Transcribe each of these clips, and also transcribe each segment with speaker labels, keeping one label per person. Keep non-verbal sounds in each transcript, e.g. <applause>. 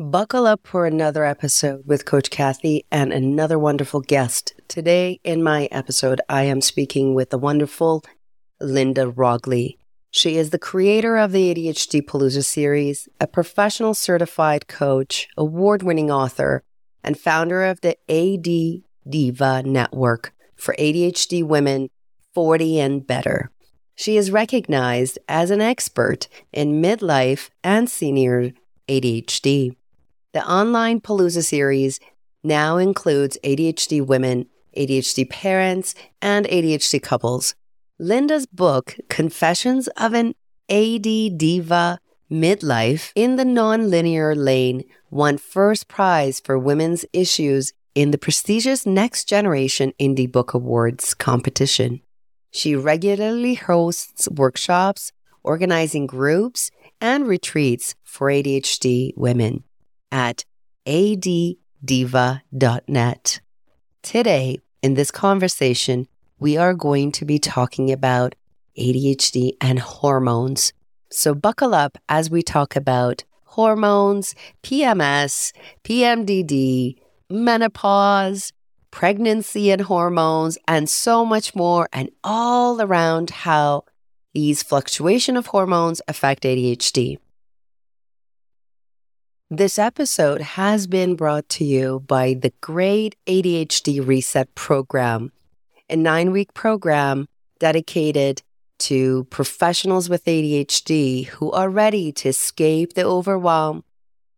Speaker 1: Buckle up for another episode with Coach Kathy and another wonderful guest. Today, in my episode, I am speaking with the wonderful Linda Roggli. She is the creator of the ADHD Palooza series, a professional certified coach, award winning author, and founder of the AD Diva Network for ADHD women 40 and better. She is recognized as an expert in midlife and senior ADHD. The online Palooza series now includes ADHD women, ADHD parents, and ADHD couples. Linda's book, Confessions of an ADDiva Midlife in the Nonlinear Lane, won first prize for women's issues in the prestigious Next Generation Indie Book Awards competition. She regularly hosts workshops, organizing groups, and retreats for ADHD women at addiva.net. Today, in this conversation, we are going to be talking about ADHD and hormones. So, buckle up as we talk about hormones, PMS, PMDD, menopause, pregnancy and hormones, and so much more, and all around how these fluctuation of hormones affect ADHD. This episode has been brought to you by the Great ADHD Reset Program, a nine week program dedicated to professionals with ADHD who are ready to escape the overwhelm,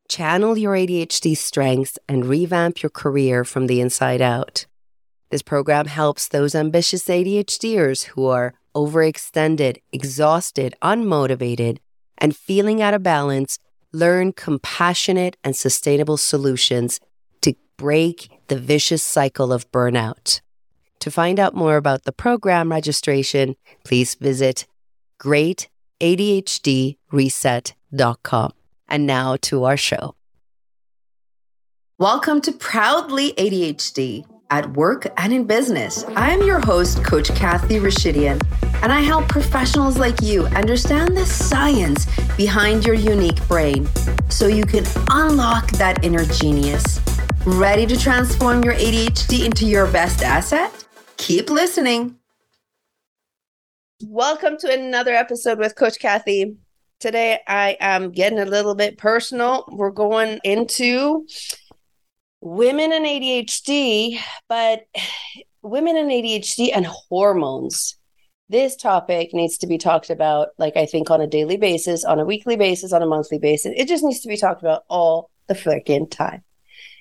Speaker 1: channel your ADHD strengths, and revamp your career from the inside out. This program helps those ambitious ADHDers who are overextended, exhausted, unmotivated, and feeling out of balance learn compassionate and sustainable solutions to break the vicious cycle of burnout. To find out more about the program registration, please visit greatadhdreset.com. And now to our show. Welcome to Proudly ADHD at work and in business. I am your host, Coach Kathy Rashidian, and I help professionals like you understand the science behind your unique brain so you can unlock that inner genius. Ready to transform your ADHD into your best asset? Keep listening. Welcome to another episode with Coach Kathy. Today I am getting a little bit personal. We're going into women and ADHD, but women and ADHD and hormones. This topic needs to be talked about, like I think, on a daily basis, on a weekly basis, on a monthly basis. It just needs to be talked about all the freaking time.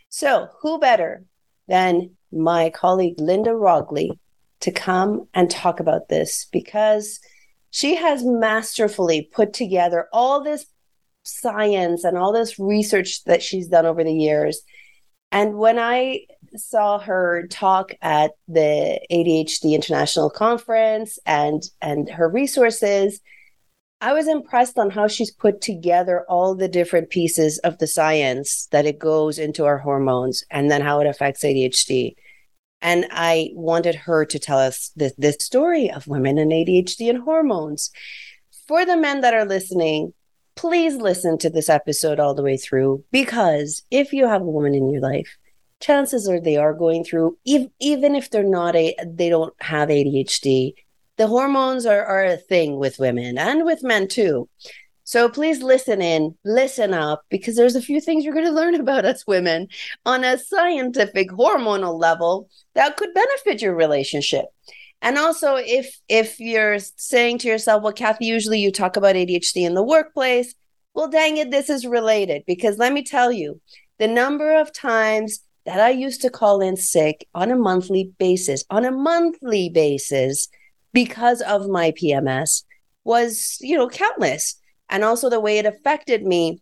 Speaker 1: So, who better than my colleague Linda Roggli to come and talk about this? Because she has masterfully put together all this science and all this research that she's done over the years and when I saw her talk at the ADHD International Conference and and her resources, I was impressed on how she's put together all the different pieces of the science that it goes into our hormones and then how it affects ADHD. And I wanted her to tell us the, the story of women and ADHD and hormones. For the men that are listening, please listen to this episode all the way through because if you have a woman in your life, chances are they are going through, ev- even if they're not a, they don't have ADHD. The hormones are, are a thing with women and with men too. So please listen in, listen up, because there's a few things you're going to learn <laughs> about us women on a scientific hormonal level that could benefit your relationship. And also, if if you're saying to yourself, "Well, Kathy, usually you talk about ADHD in the workplace," well, dang it, this is related because let me tell you, the number of times that I used to call in sick on a monthly basis, on a monthly basis, because of my PMS was, you know, countless. And also the way it affected me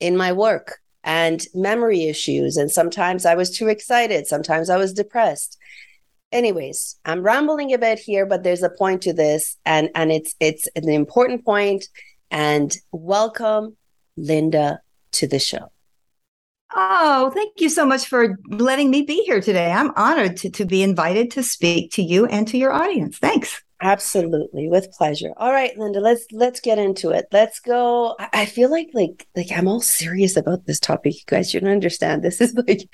Speaker 1: in my work and memory issues. And sometimes I was too excited, sometimes I was depressed anyways i'm rambling a bit here but there's a point to this and and it's it's an important point and welcome linda to the show
Speaker 2: Oh, thank you so much for letting me be here today. I'm honored to, to be invited to speak to you and to your audience. Thanks.
Speaker 1: Absolutely, with pleasure. All right, Linda, let's let's get into it. Let's go. I feel like like like I'm all serious about this topic. You guys should understand. This is <laughs> like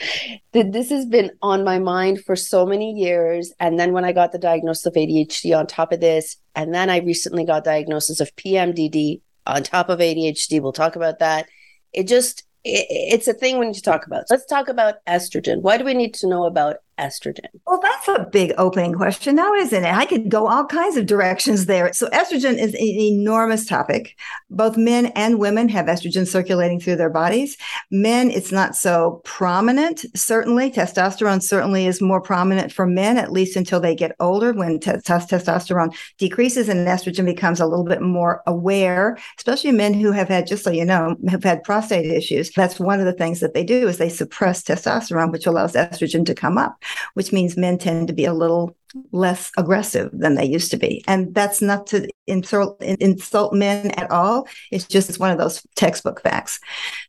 Speaker 1: this has been on my mind for so many years. And then when I got the diagnosis of ADHD on top of this, and then I recently got diagnosis of PMDD on top of ADHD. We'll talk about that. It just it, it's a thing we need to talk about. Let's talk about estrogen. Why do we need to know about estrogen?
Speaker 2: Well, that's a big opening question now, isn't it? I could go all kinds of directions there. So, estrogen is an enormous topic. Both men and women have estrogen circulating through their bodies. Men, it's not so prominent, certainly. Testosterone certainly is more prominent for men, at least until they get older, when t- testosterone decreases and estrogen becomes a little bit more aware, especially men who have had, just so you know, have had prostate issues. That's one of the things that they do is they suppress testosterone, which allows estrogen to come up which means men tend to be a little less aggressive than they used to be. And that's not to insult, insult men at all. It's just one of those textbook facts.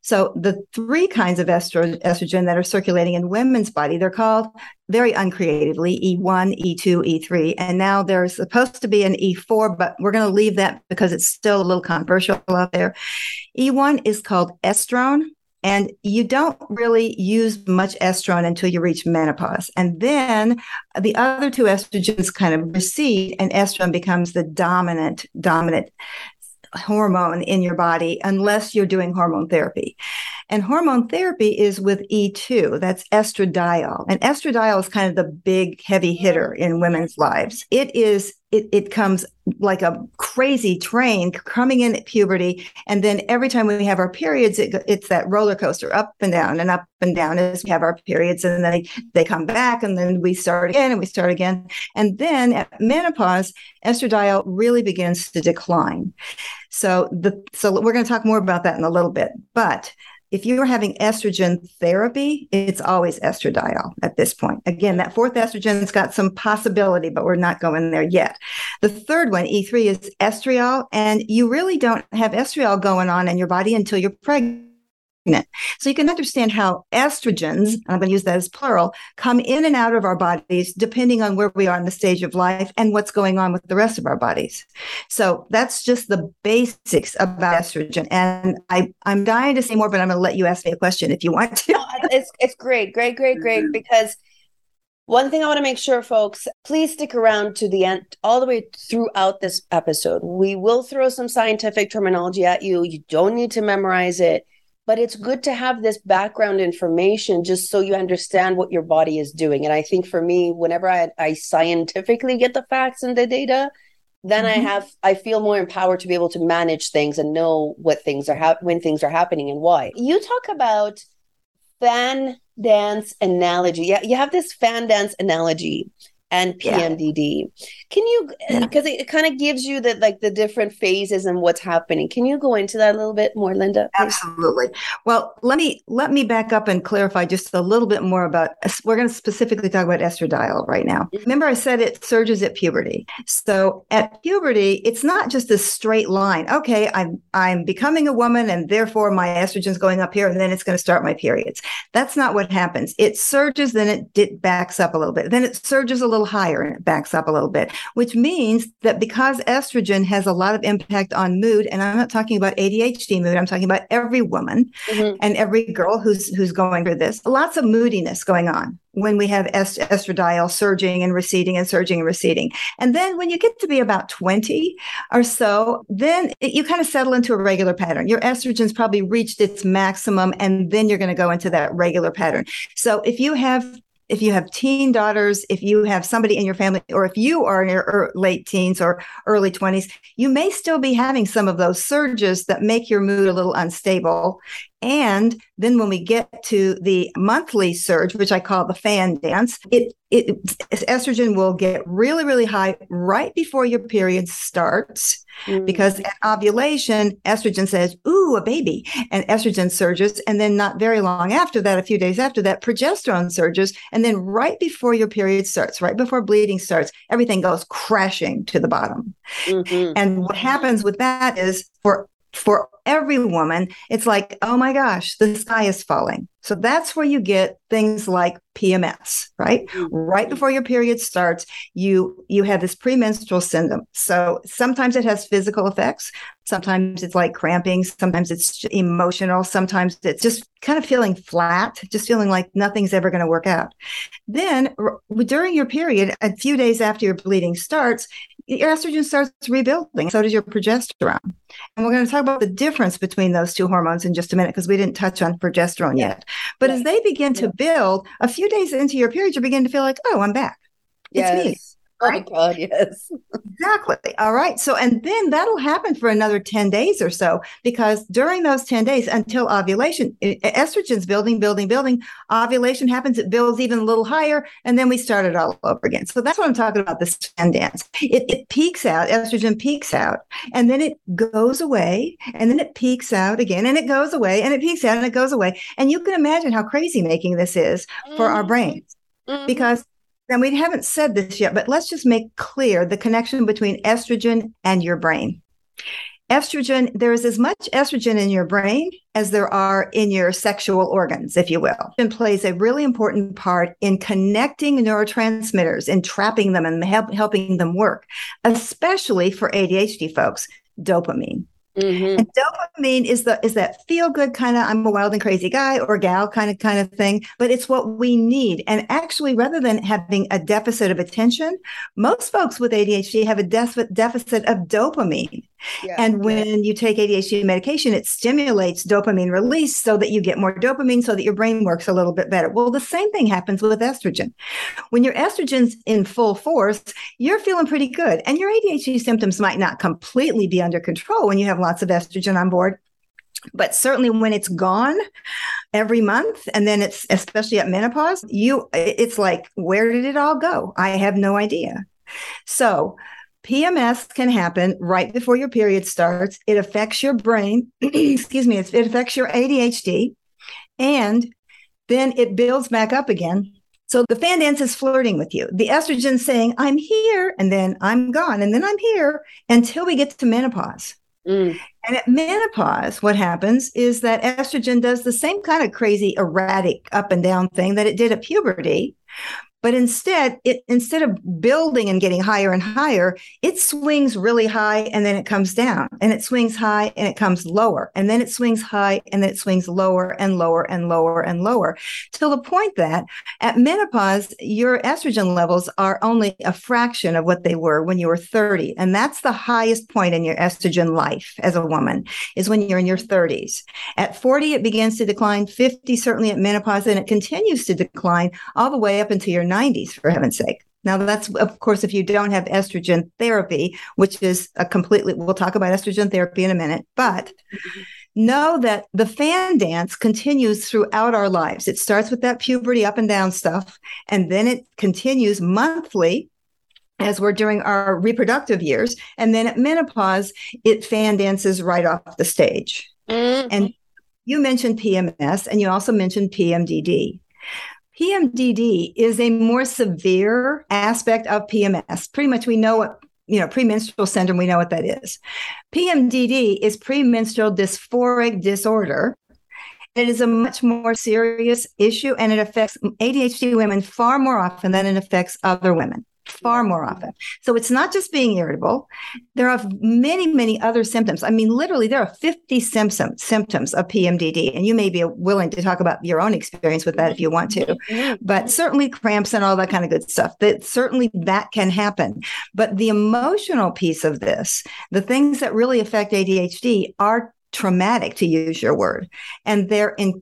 Speaker 2: So the three kinds of estro- estrogen that are circulating in women's body, they're called very uncreatively E1, E2, E3. And now there's supposed to be an E4, but we're going to leave that because it's still a little controversial out there. E1 is called estrone. And you don't really use much estrone until you reach menopause. And then the other two estrogens kind of recede, and estrone becomes the dominant, dominant hormone in your body unless you're doing hormone therapy. And hormone therapy is with E2, that's estradiol. And estradiol is kind of the big heavy hitter in women's lives. It is it, it comes like a crazy train coming in at puberty. And then every time we have our periods, it, it's that roller coaster up and down and up and down as we have our periods. And then they, they come back and then we start again and we start again. And then at menopause, estradiol really begins to decline. So the so we're going to talk more about that in a little bit. But if you're having estrogen therapy, it's always estradiol at this point. Again, that fourth estrogen's got some possibility, but we're not going there yet. The third one, E3, is estriol, and you really don't have estriol going on in your body until you're pregnant. So you can understand how estrogens, I'm going to use that as plural, come in and out of our bodies depending on where we are in the stage of life and what's going on with the rest of our bodies. So that's just the basics about estrogen. And I, I'm dying to say more, but I'm going to let you ask me a question if you want to.
Speaker 1: no, it's, it's great, great, great, great, because one thing I want to make sure, folks, please stick around to the end, all the way throughout this episode. We will throw some scientific terminology at you. You don't need to memorize it but it's good to have this background information just so you understand what your body is doing and i think for me whenever i, I scientifically get the facts and the data then mm-hmm. i have i feel more empowered to be able to manage things and know what things are hap- when things are happening and why you talk about fan dance analogy yeah you have this fan dance analogy and PMDD. Yeah. Can you because yeah. it, it kind of gives you the like the different phases and what's happening. Can you go into that a little bit more, Linda?
Speaker 2: Please? Absolutely. Well, let me let me back up and clarify just a little bit more about we're going to specifically talk about estradiol right now. Mm-hmm. Remember I said it surges at puberty. So at puberty, it's not just a straight line. Okay, I'm I'm becoming a woman and therefore my estrogen's going up here and then it's going to start my periods. That's not what happens. It surges then it, it backs up a little bit. Then it surges a little little higher and it backs up a little bit, which means that because estrogen has a lot of impact on mood, and I'm not talking about ADHD mood, I'm talking about every woman mm-hmm. and every girl who's who's going through this, lots of moodiness going on when we have est- estradiol surging and receding and surging and receding. And then when you get to be about 20 or so, then it, you kind of settle into a regular pattern. Your estrogen's probably reached its maximum, and then you're going to go into that regular pattern. So if you have if you have teen daughters, if you have somebody in your family, or if you are in your late teens or early 20s, you may still be having some of those surges that make your mood a little unstable. And then when we get to the monthly surge, which I call the fan dance, it, it estrogen will get really, really high right before your period starts. Mm. Because at ovulation, estrogen says, Ooh, a baby. And estrogen surges. And then not very long after that, a few days after that, progesterone surges. And then right before your period starts, right before bleeding starts, everything goes crashing to the bottom. Mm-hmm. And what happens with that is for for every woman, it's like, oh my gosh, the sky is falling. So that's where you get things like PMS, right? Mm-hmm. Right before your period starts, you you have this premenstrual syndrome. So sometimes it has physical effects, sometimes it's like cramping, sometimes it's emotional, sometimes it's just kind of feeling flat, just feeling like nothing's ever going to work out. Then during your period, a few days after your bleeding starts, your estrogen starts rebuilding. So does your progesterone. And we're going to talk about the difference between those two hormones in just a minute because we didn't touch on progesterone yet. But as they begin to build, a few days into your period, you begin to feel like, oh, I'm back. It's yes. me.
Speaker 1: Right? Oh God, yes.
Speaker 2: exactly. All right. So, and then that'll happen for another 10 days or so, because during those 10 days until ovulation, estrogen's building, building, building. Ovulation happens, it builds even a little higher, and then we start it all over again. So that's what I'm talking about this fan dance. It, it peaks out, estrogen peaks out, and then it goes away, and then it peaks out again, and it goes away, and it peaks out, and it goes away. And you can imagine how crazy making this is for mm-hmm. our brains. Mm-hmm. Because and we haven't said this yet, but let's just make clear the connection between estrogen and your brain. Estrogen, there is as much estrogen in your brain as there are in your sexual organs, if you will. It plays a really important part in connecting neurotransmitters and trapping them and help, helping them work, especially for ADHD folks, dopamine. Mm-hmm. And dopamine is the is that feel good kind of I'm a wild and crazy guy or gal kind of kind of thing, but it's what we need. And actually, rather than having a deficit of attention, most folks with ADHD have a deficit deficit of dopamine. Yeah. And when you take ADHD medication, it stimulates dopamine release so that you get more dopamine so that your brain works a little bit better. Well, the same thing happens with estrogen. When your estrogen's in full force, you're feeling pretty good. And your ADHD symptoms might not completely be under control when you have lots of estrogen on board. But certainly when it's gone every month, and then it's especially at menopause, you it's like, where did it all go? I have no idea. So PMS can happen right before your period starts. It affects your brain, <clears throat> excuse me, it affects your ADHD, and then it builds back up again. So the fan dance is flirting with you. The estrogen saying, I'm here, and then I'm gone, and then I'm here until we get to menopause. Mm. And at menopause, what happens is that estrogen does the same kind of crazy, erratic up and down thing that it did at puberty, but instead, it instead of building and getting higher and higher, it swings really high and then it comes down, and it swings high and it comes lower, and then it swings high and then it swings lower and lower and lower and lower, till the point that at menopause, your estrogen levels are only a fraction of what they were when you were 30, and that's the highest point in your estrogen life as a woman is when you're in your 30s. At 40, it begins to decline. 50, certainly at menopause, and it continues to decline all the way up into your 90s, for heaven's sake. Now, that's of course if you don't have estrogen therapy, which is a completely, we'll talk about estrogen therapy in a minute, but know that the fan dance continues throughout our lives. It starts with that puberty up and down stuff, and then it continues monthly as we're during our reproductive years. And then at menopause, it fan dances right off the stage. Mm-hmm. And you mentioned PMS and you also mentioned PMDD. PMDD is a more severe aspect of PMS. Pretty much we know what, you know, premenstrual syndrome, we know what that is. PMDD is premenstrual dysphoric disorder. It is a much more serious issue and it affects ADHD women far more often than it affects other women far more often. So it's not just being irritable. There are many, many other symptoms. I mean, literally, there are 50 symptoms symptoms of PMDD, and you may be willing to talk about your own experience with that if you want to. Mm-hmm. But certainly cramps and all that kind of good stuff. That certainly that can happen. But the emotional piece of this, the things that really affect ADHD are traumatic to use your word and they're in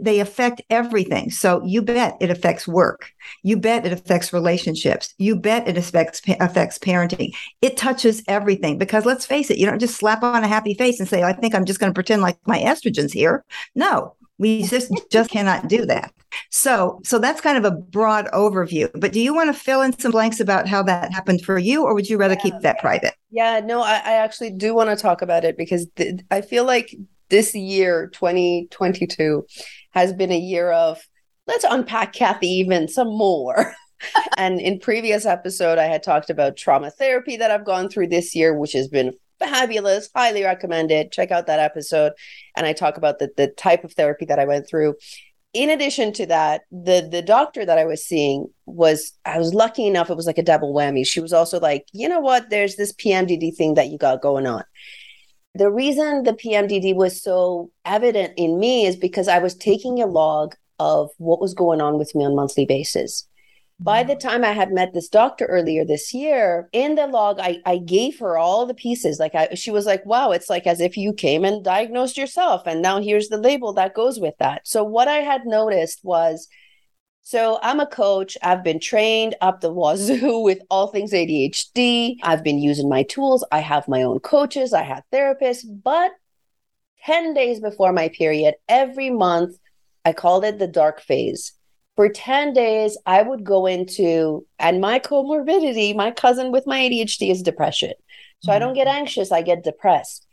Speaker 2: they affect everything so you bet it affects work you bet it affects relationships you bet it affects affects parenting it touches everything because let's face it you don't just slap on a happy face and say i think i'm just going to pretend like my estrogen's here no we just just cannot do that. So so that's kind of a broad overview. But do you want to fill in some blanks about how that happened for you, or would you rather keep that private?
Speaker 1: Yeah, no, I, I actually do want to talk about it because th- I feel like this year, 2022, has been a year of let's unpack Kathy even some more. <laughs> and in previous episode, I had talked about trauma therapy that I've gone through this year, which has been fabulous. Highly recommend it. Check out that episode. And I talk about the, the type of therapy that I went through. In addition to that, the the doctor that I was seeing was I was lucky enough, it was like a double whammy. She was also like, you know what, there's this PMDD thing that you got going on. The reason the PMDD was so evident in me is because I was taking a log of what was going on with me on monthly basis by mm-hmm. the time I had met this doctor earlier this year, in the log, I, I gave her all the pieces. Like I, she was like, wow, it's like as if you came and diagnosed yourself. And now here's the label that goes with that. So what I had noticed was, so I'm a coach. I've been trained up the wazoo <laughs> with all things ADHD. I've been using my tools. I have my own coaches. I have therapists, but 10 days before my period, every month, I called it the dark phase for 10 days, I would go into, and my comorbidity, my cousin with my ADHD is depression. So mm-hmm. I don't get mm-hmm. anxious, I get depressed.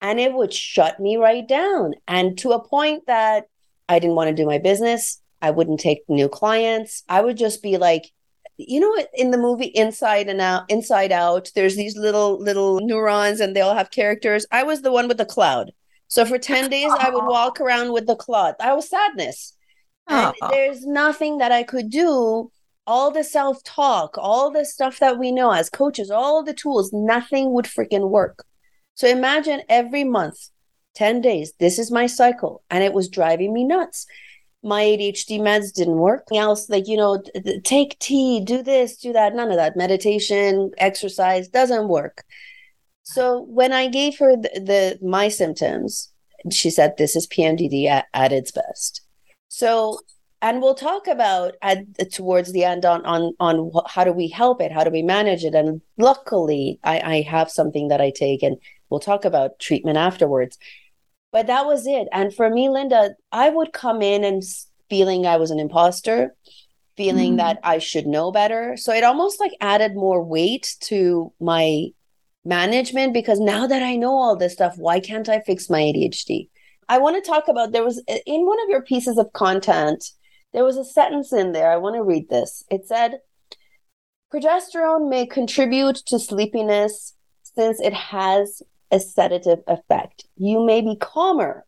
Speaker 1: And it would shut me right down. And to a point that I didn't want to do my business. I wouldn't take new clients. I would just be like, you know in the movie inside and out inside out there's these little little neurons and they all have characters i was the one with the cloud so for 10 days i would <laughs> walk around with the cloud i was sadness and oh. there's nothing that I could do. All the self talk, all the stuff that we know as coaches, all the tools, nothing would freaking work. So imagine every month, 10 days, this is my cycle. And it was driving me nuts. My ADHD meds didn't work. Else, like, you know, take tea, do this, do that. None of that. Meditation, exercise doesn't work. So when I gave her the, the my symptoms, she said, This is PMDD at, at its best. So, and we'll talk about at towards the end on on on how do we help it, how do we manage it, and luckily I, I have something that I take, and we'll talk about treatment afterwards. But that was it. And for me, Linda, I would come in and feeling I was an imposter, feeling mm. that I should know better. So it almost like added more weight to my management because now that I know all this stuff, why can't I fix my ADHD? I want to talk about there was in one of your pieces of content, there was a sentence in there. I want to read this. It said, Progesterone may contribute to sleepiness since it has a sedative effect. You may be calmer,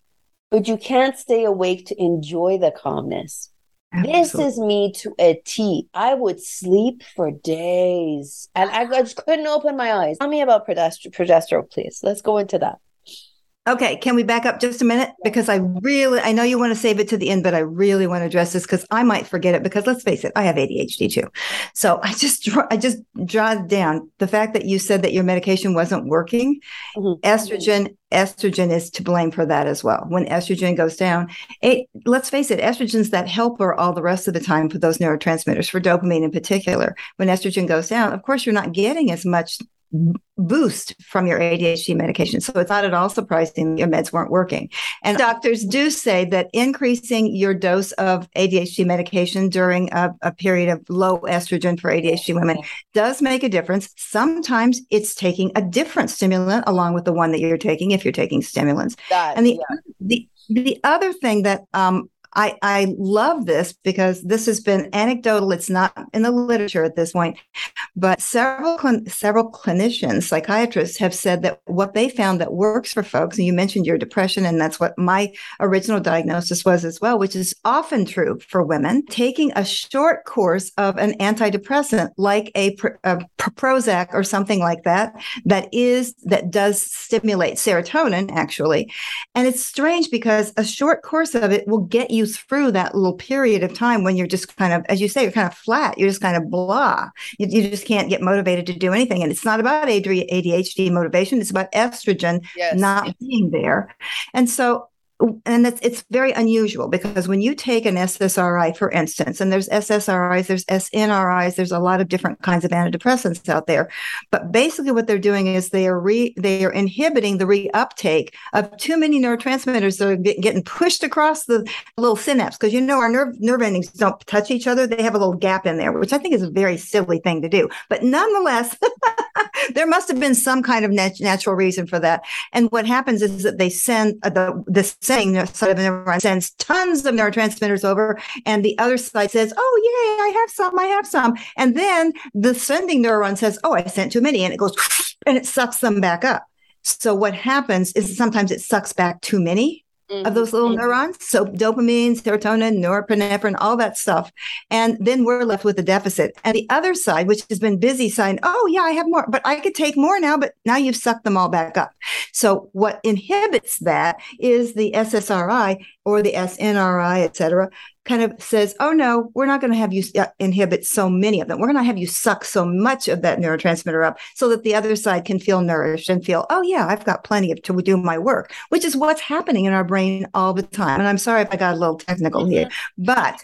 Speaker 1: but you can't stay awake to enjoy the calmness. Absolutely. This is me to a T. I would sleep for days and I just couldn't open my eyes. Tell me about progesterone, please. Let's go into that.
Speaker 2: Okay, can we back up just a minute? Because I really, I know you want to save it to the end, but I really want to address this because I might forget it. Because let's face it, I have ADHD too. So I just, I just jotted down the fact that you said that your medication wasn't working. Mm-hmm. Estrogen, estrogen is to blame for that as well. When estrogen goes down, it, let's face it, estrogen's that helper all the rest of the time for those neurotransmitters, for dopamine in particular. When estrogen goes down, of course, you're not getting as much boost from your ADHD medication. So it's not at all surprising your meds weren't working. And doctors do say that increasing your dose of ADHD medication during a, a, period of low estrogen for ADHD women does make a difference. Sometimes it's taking a different stimulant along with the one that you're taking if you're taking stimulants. That, and the, yeah. the the other thing that um, I, I love this because this has been anecdotal. It's not in the literature at this point, but several several clinicians, psychiatrists have said that what they found that works for folks, and you mentioned your depression, and that's what my original diagnosis was as well, which is often true for women. Taking a short course of an antidepressant like a, a Prozac or something like that, that is that does stimulate serotonin actually, and it's strange because a short course of it will get you through that little period of time when you're just kind of, as you say, you're kind of flat. You're just kind of blah. You, you just can't get motivated to do anything. And it's not about ADHD motivation. It's about estrogen yes. not being there. And so and it's, it's very unusual because when you take an SSRI, for instance, and there's SSRIs, there's SNRIs, there's a lot of different kinds of antidepressants out there. But basically, what they're doing is they are re, they are inhibiting the reuptake of too many neurotransmitters that are get, getting pushed across the little synapse. Because you know our nerve nerve endings don't touch each other; they have a little gap in there, which I think is a very silly thing to do. But nonetheless, <laughs> there must have been some kind of nat- natural reason for that. And what happens is that they send uh, the the saying side of the neuron sends tons of neurotransmitters over, and the other side says, "Oh, yay, I have some, I have some," and then the sending neuron says, "Oh, I sent too many," and it goes <laughs> and it sucks them back up. So what happens is sometimes it sucks back too many mm-hmm. of those little mm-hmm. neurons. So dopamine, serotonin, norepinephrine, all that stuff. And then we're left with a deficit. And the other side, which has been busy saying, oh, yeah, I have more, but I could take more now, but now you've sucked them all back up. So what inhibits that is the SSRI or the SNRI, et cetera, kind of says, oh no, we're not going to have you uh, inhibit so many of them. We're going to have you suck so much of that neurotransmitter up so that the other side can feel nourished and feel, oh yeah, I've got plenty of to do my work, which is what's happening in our brain all the time. And I'm sorry if I got a little technical mm-hmm. here, but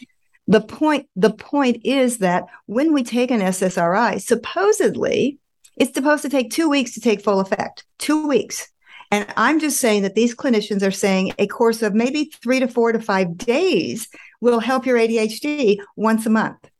Speaker 2: the point the point is that when we take an SSRI, supposedly it's supposed to take two weeks to take full effect. Two weeks. And I'm just saying that these clinicians are saying a course of maybe three to four to five days will help your ADHD once a month.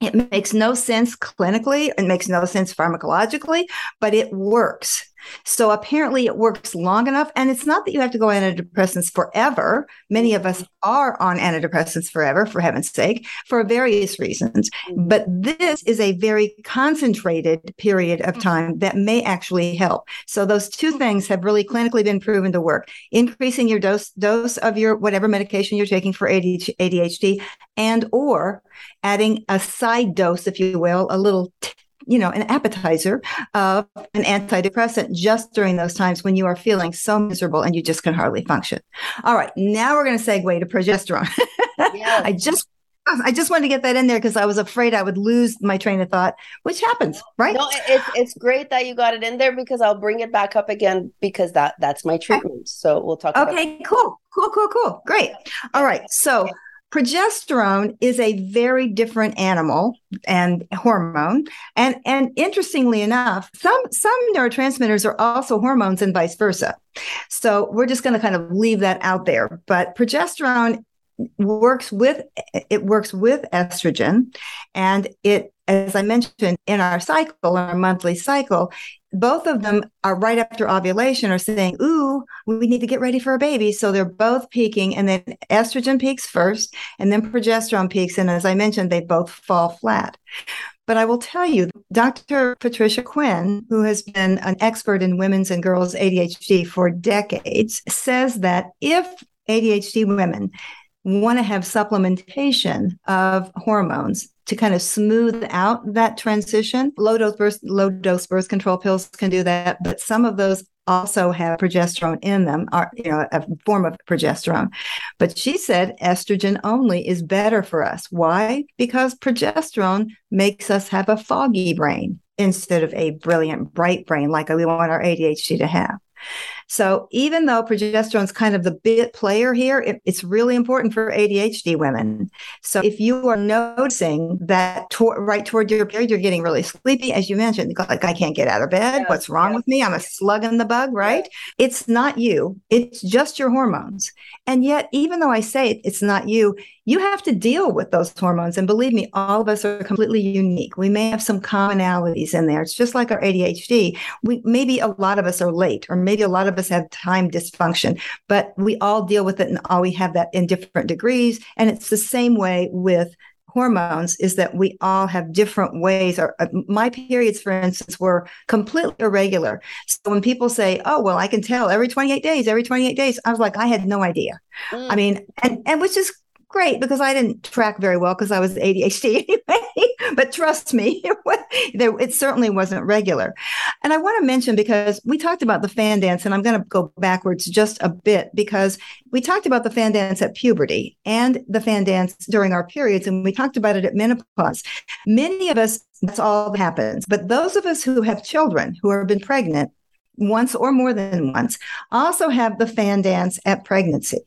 Speaker 2: It makes no sense clinically, it makes no sense pharmacologically, but it works. So apparently it works long enough. And it's not that you have to go on antidepressants forever. Many of us are on antidepressants forever, for heaven's sake, for various reasons. Mm-hmm. But this is a very concentrated period of mm-hmm. time that may actually help. So those two things have really clinically been proven to work. Increasing your dose dose of your whatever medication you're taking for ADHD and or adding a side dose, if you will, a little t- you know, an appetizer of an antidepressant just during those times when you are feeling so miserable and you just can hardly function. All right, now we're going to segue to progesterone. <laughs> Yes. I just I just wanted to get that in there because I was afraid I would lose my train of thought, which happens, right?
Speaker 1: No, it's it's great that you got it in there because I'll bring it back up again because that that's my treatment. So we'll talk.
Speaker 2: Okay, cool, cool, cool, cool, great. All right, so Progesterone is a very different animal and hormone. And, and interestingly enough, some, some neurotransmitters are also hormones and vice versa. So we're just going to kind of leave that out there. But progesterone works with it works with estrogen and it as i mentioned in our cycle our monthly cycle both of them are right after ovulation are saying, Ooh, we need to get ready for a baby. So they're both peaking, and then estrogen peaks first, and then progesterone peaks. And as I mentioned, they both fall flat. But I will tell you, Dr. Patricia Quinn, who has been an expert in women's and girls' ADHD for decades, says that if ADHD women want to have supplementation of hormones, to kind of smooth out that transition. Low dose birth, low dose birth control pills can do that, but some of those also have progesterone in them, are you know a form of progesterone. But she said estrogen only is better for us. Why? Because progesterone makes us have a foggy brain instead of a brilliant, bright brain like we want our ADHD to have. So even though progesterone is kind of the bit player here, it, it's really important for ADHD women. So if you are noticing that to- right toward your period, you're getting really sleepy, as you mentioned, like I can't get out of bed. Yeah, What's wrong yeah. with me? I'm a slug in the bug, right? Yeah. It's not you. It's just your hormones. And yet, even though I say it, it's not you, you have to deal with those hormones. And believe me, all of us are completely unique. We may have some commonalities in there. It's just like our ADHD. We maybe a lot of us are late, or maybe a lot of us have time dysfunction, but we all deal with it and all we have that in different degrees. And it's the same way with hormones is that we all have different ways or uh, my periods for instance were completely irregular so when people say oh well i can tell every 28 days every 28 days i was like i had no idea mm. i mean and and which is great because I didn't track very well because I was ADHD <laughs> anyway. But trust me, <laughs> it, certainly wasn't regular. And I want to mention because we talked about the fan dance, and I'm going to go backwards just a bit because we talked about the fan dance at puberty and the fan dance during our periods, and we talked about it at menopause. Many of us, that's all that happens. But those of us who have children who have been pregnant, once or more than once, also have the fan dance at pregnancy.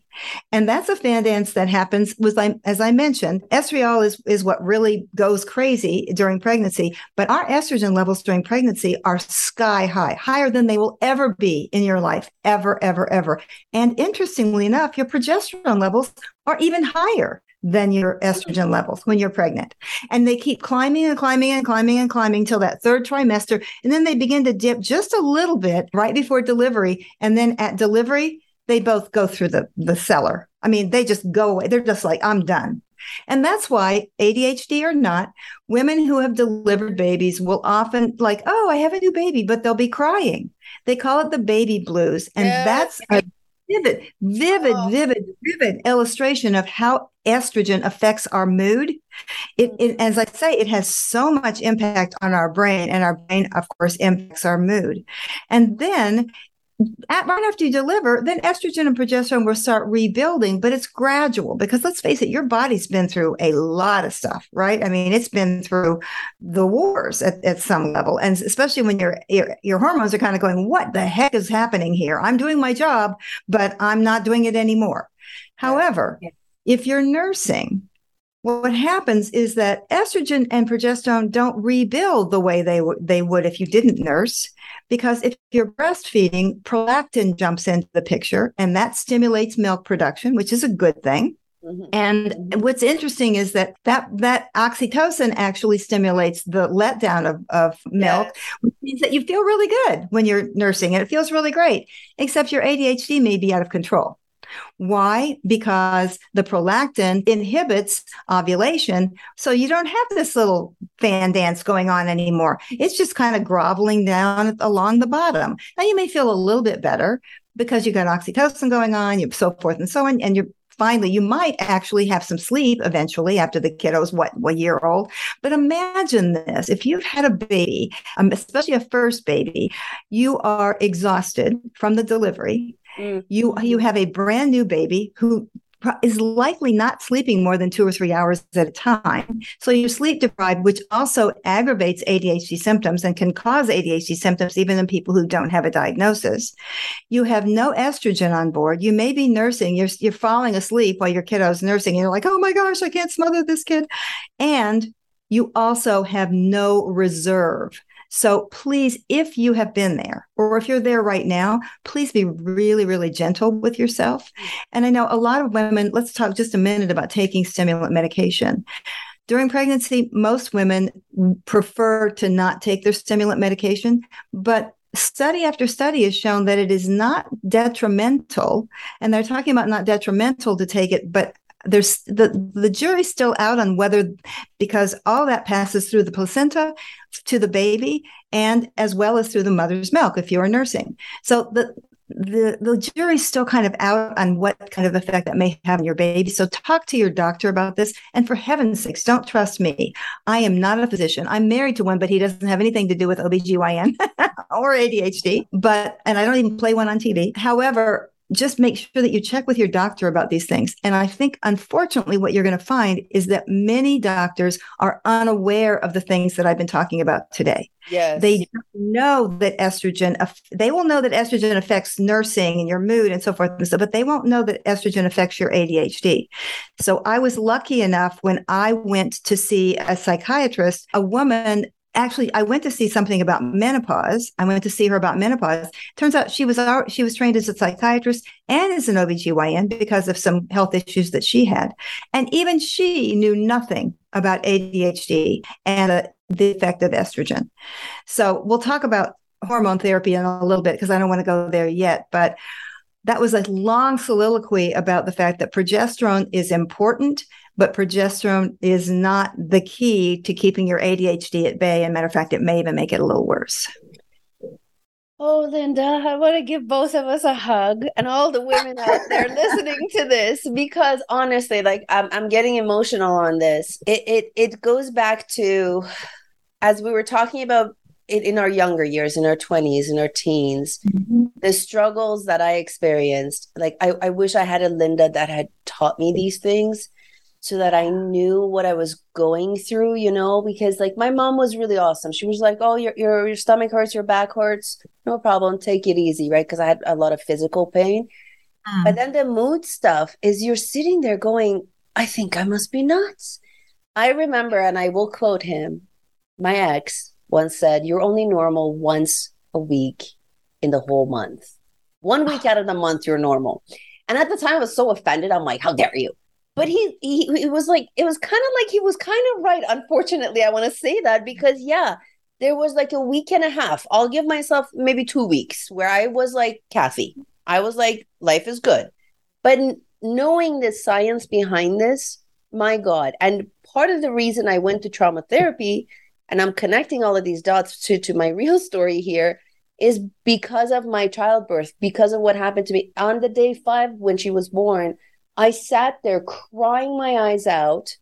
Speaker 2: And that's a fan dance that happens with, as I mentioned, estriol is, is what really goes crazy during pregnancy. But our estrogen levels during pregnancy are sky high, higher than they will ever be in your life, ever, ever, ever. And interestingly enough, your progesterone levels are even higher than your estrogen levels when you're pregnant. And they keep climbing and climbing and climbing and climbing till that third trimester. And then they begin to dip just a little bit right before delivery. And then at delivery, they both go through the, the cellar. I mean, they just go away. They're just like, I'm done. And that's why, ADHD or not, women who have delivered babies will often, like, oh, I have a new baby, but they'll be crying. They call it the baby blues. And that's a vivid, vivid, oh. vivid, vivid illustration of how estrogen affects our mood. It, it, as I say, it has so much impact on our brain, and our brain, of course, impacts our mood. And then at, right after you deliver, then estrogen and progesterone will start rebuilding, but it's gradual because let's face it, your body's been through a lot of stuff, right? I mean, it's been through the wars at, at some level. And especially when your, your, your hormones are kind of going, what the heck is happening here? I'm doing my job, but I'm not doing it anymore. However, yeah. if you're nursing, what happens is that estrogen and progesterone don't rebuild the way they, w- they would if you didn't nurse because if you're breastfeeding, prolactin jumps into the picture and that stimulates milk production, which is a good thing. Mm-hmm. And what's interesting is that that that oxytocin actually stimulates the letdown of, of milk, yes. which means that you feel really good when you're nursing and it feels really great, except your ADHD may be out of control. Why? Because the prolactin inhibits ovulation. So you don't have this little fan dance going on anymore. It's just kind of groveling down along the bottom. Now you may feel a little bit better because you got oxytocin going on, you so forth and so on, and you're finally you might actually have some sleep eventually after the kiddo's what a year old but imagine this if you've had a baby um, especially a first baby you are exhausted from the delivery Mm. You you have a brand new baby who is likely not sleeping more than two or three hours at a time. So you're sleep deprived, which also aggravates ADHD symptoms and can cause ADHD symptoms even in people who don't have a diagnosis. You have no estrogen on board. You may be nursing. You're you're falling asleep while your kiddo's is nursing. And you're like, oh my gosh, I can't smother this kid. And you also have no reserve. So please, if you have been there or if you're there right now, please be really, really gentle with yourself. And I know a lot of women, let's talk just a minute about taking stimulant medication. During pregnancy, most women prefer to not take their stimulant medication, but study after study has shown that it is not detrimental and they're talking about not detrimental to take it but there's the the jury's still out on whether because all that passes through the placenta to the baby and as well as through the mother's milk if you're nursing. So the the the jury's still kind of out on what kind of effect that may have on your baby. So talk to your doctor about this. And for heaven's sakes don't trust me. I am not a physician. I'm married to one but he doesn't have anything to do with obgyn <laughs> or adhd but and i don't even play one on tv however just make sure that you check with your doctor about these things. And I think, unfortunately, what you're going to find is that many doctors are unaware of the things that I've been talking about today.
Speaker 1: Yes.
Speaker 2: They know that estrogen, they will know that estrogen affects nursing and your mood and so forth and so, but they won't know that estrogen affects your ADHD. So I was lucky enough when I went to see a psychiatrist, a woman actually I went to see something about menopause. I went to see her about menopause. Turns out she was she was trained as a psychiatrist and as an OBGYN because of some health issues that she had. And even she knew nothing about ADHD and uh, the effect of estrogen. So we'll talk about hormone therapy in a little bit because I don't want to go there yet, but that was a long soliloquy about the fact that progesterone is important but progesterone is not the key to keeping your ADHD at bay. And matter of fact, it may even make it a little worse.
Speaker 1: Oh, Linda, I want to give both of us a hug and all the women out there <laughs> listening to this because honestly, like I'm, I'm getting emotional on this. It, it it goes back to as we were talking about it in our younger years, in our 20s, in our teens, mm-hmm. the struggles that I experienced. Like I, I wish I had a Linda that had taught me these things so that I knew what I was going through, you know, because like my mom was really awesome. She was like, "Oh, your your your stomach hurts, your back hurts, no problem, take it easy," right? Because I had a lot of physical pain. Mm. But then the mood stuff is you're sitting there going, "I think I must be nuts." I remember, and I will quote him. My ex once said, "You're only normal once a week in the whole month. One week <sighs> out of the month, you're normal." And at the time, I was so offended. I'm like, "How dare you?" But he, he it was like it was kind of like he was kind of right unfortunately i want to say that because yeah there was like a week and a half i'll give myself maybe two weeks where i was like kathy i was like life is good but knowing the science behind this my God. And part of the reason I went to trauma therapy, and I'm connecting all of these dots to, to my real story here, is because of my childbirth, because of what happened to me on the day five when she was born. I sat there crying my eyes out,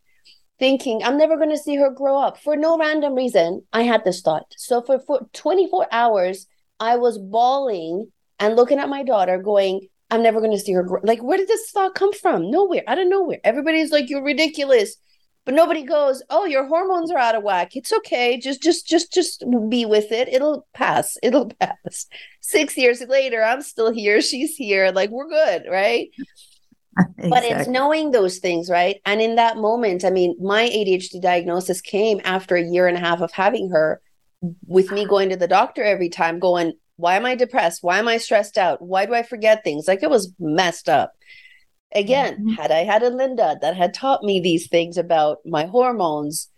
Speaker 1: thinking I'm never going to see her grow up for no random reason. I had this thought. So for, for 24 hours, I was bawling and looking at my daughter, going, I'm never going to see her grow. Like, where did this thought come from? Nowhere, out of nowhere. Everybody's like, you're ridiculous. But nobody goes, oh, your hormones are out of whack. It's okay. Just, just, just, just be with it. It'll pass. It'll <laughs> pass. Six years later, I'm still here. She's here. Like, we're good, right? Exactly. <laughs> But it's knowing those things, right? And in that moment, I mean, my ADHD diagnosis came after a year and a half of having her with me going to the doctor every time, going, why am I depressed? Why am I stressed out? Why do I forget things? Like it was messed up. Again, mm-hmm. had I had a Linda that had taught me these things about my hormones,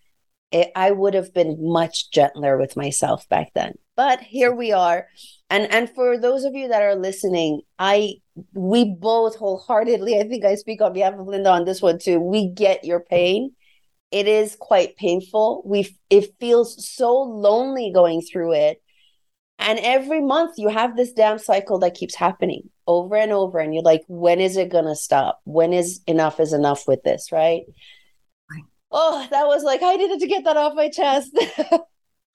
Speaker 1: it, I would have been much gentler with myself back then. But here we are. And and for those of you that are listening, I we both wholeheartedly, I think I speak on behalf of Linda on this one too. We get your pain. It is quite painful. We it feels so lonely going through it and every month you have this damn cycle that keeps happening over and over. And you're like, when is it going to stop? When is enough is enough with this? Right. Oh, that was like, I needed to get that off my chest. <laughs>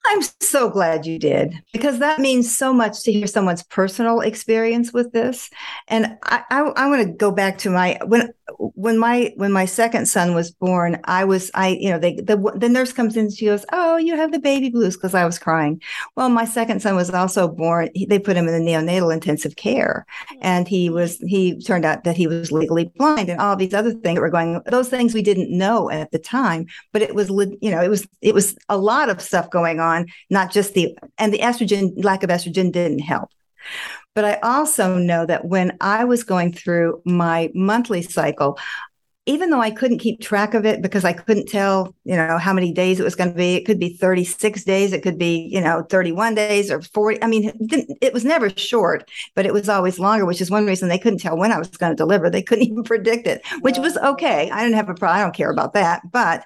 Speaker 2: I'm so glad you did because that means so much to hear someone's personal experience with this. And I, I, I want to go back to my when when my when my second son was born. I was I you know they the the nurse comes in. She goes, "Oh, you have the baby blues," because I was crying. Well, my second son was also born. He, they put him in the neonatal intensive care, hmm. and he was he turned out that he was legally blind and all these other things that were going. Those things we didn't know at the time, but it was you know it was it was a lot of stuff going on on, not just the, and the estrogen, lack of estrogen didn't help. But I also know that when I was going through my monthly cycle, even though I couldn't keep track of it because I couldn't tell, you know, how many days it was going to be, it could be 36 days, it could be, you know, 31 days or 40. I mean, it, it was never short, but it was always longer, which is one reason they couldn't tell when I was going to deliver. They couldn't <laughs> even predict it, which was okay. I didn't have a problem. I don't care about that. But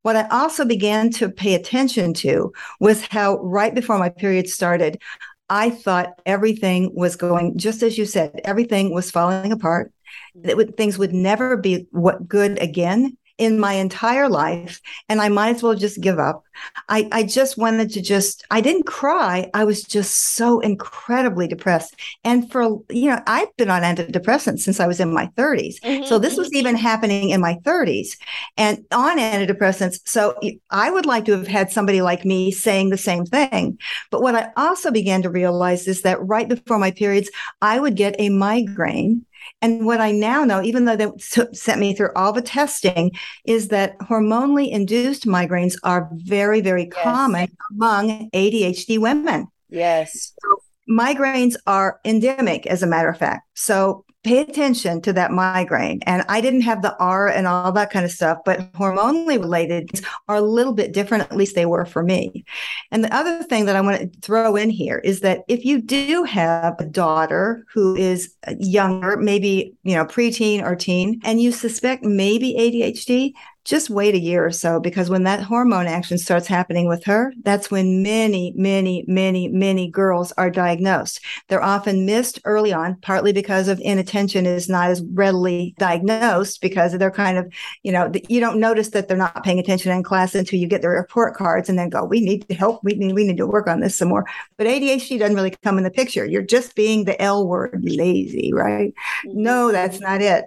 Speaker 2: what I also began to pay attention to was how right before my period started, I thought everything was going just as you said, everything was falling apart. Mm-hmm. That would, things would never be what good again in my entire life and I might as well just give up. I, I just wanted to just, I didn't cry. I was just so incredibly depressed. And for, you know, I've been on antidepressants since I was in my 30s. Mm-hmm. So this was mm-hmm. even happening in my 30s and on antidepressants. So I would like to have had somebody like me saying the same thing. But what I also began to realize is that right before my periods, I would get a migraine and what I now know, even though they sent me through all the testing, is that hormonally induced migraines are very, very yes. common among ADHD women.
Speaker 1: Yes.
Speaker 2: So migraines are endemic, as a matter of fact. So pay attention to that migraine. And I didn't have the aura and all that kind of stuff, but hormonally related are a little bit different. At least they were for me. And the other thing that I want to throw in here is that if you do have a daughter who is uh, younger, maybe, you know, preteen or teen, and you suspect maybe ADHD, just wait a year or so because when that hormone action starts happening with her, that's when many, many, many, many girls are diagnosed. They're often missed early on, partly because of inattention is not as readily diagnosed because they're kind of, you know, you don't notice that they're not paying attention in class until you get the report cards and then go, we need to help. We need, we need to work on this some more. But ADHD doesn't really come in the picture. You're just being the L word, lazy, right? Mm-hmm. No, that's not it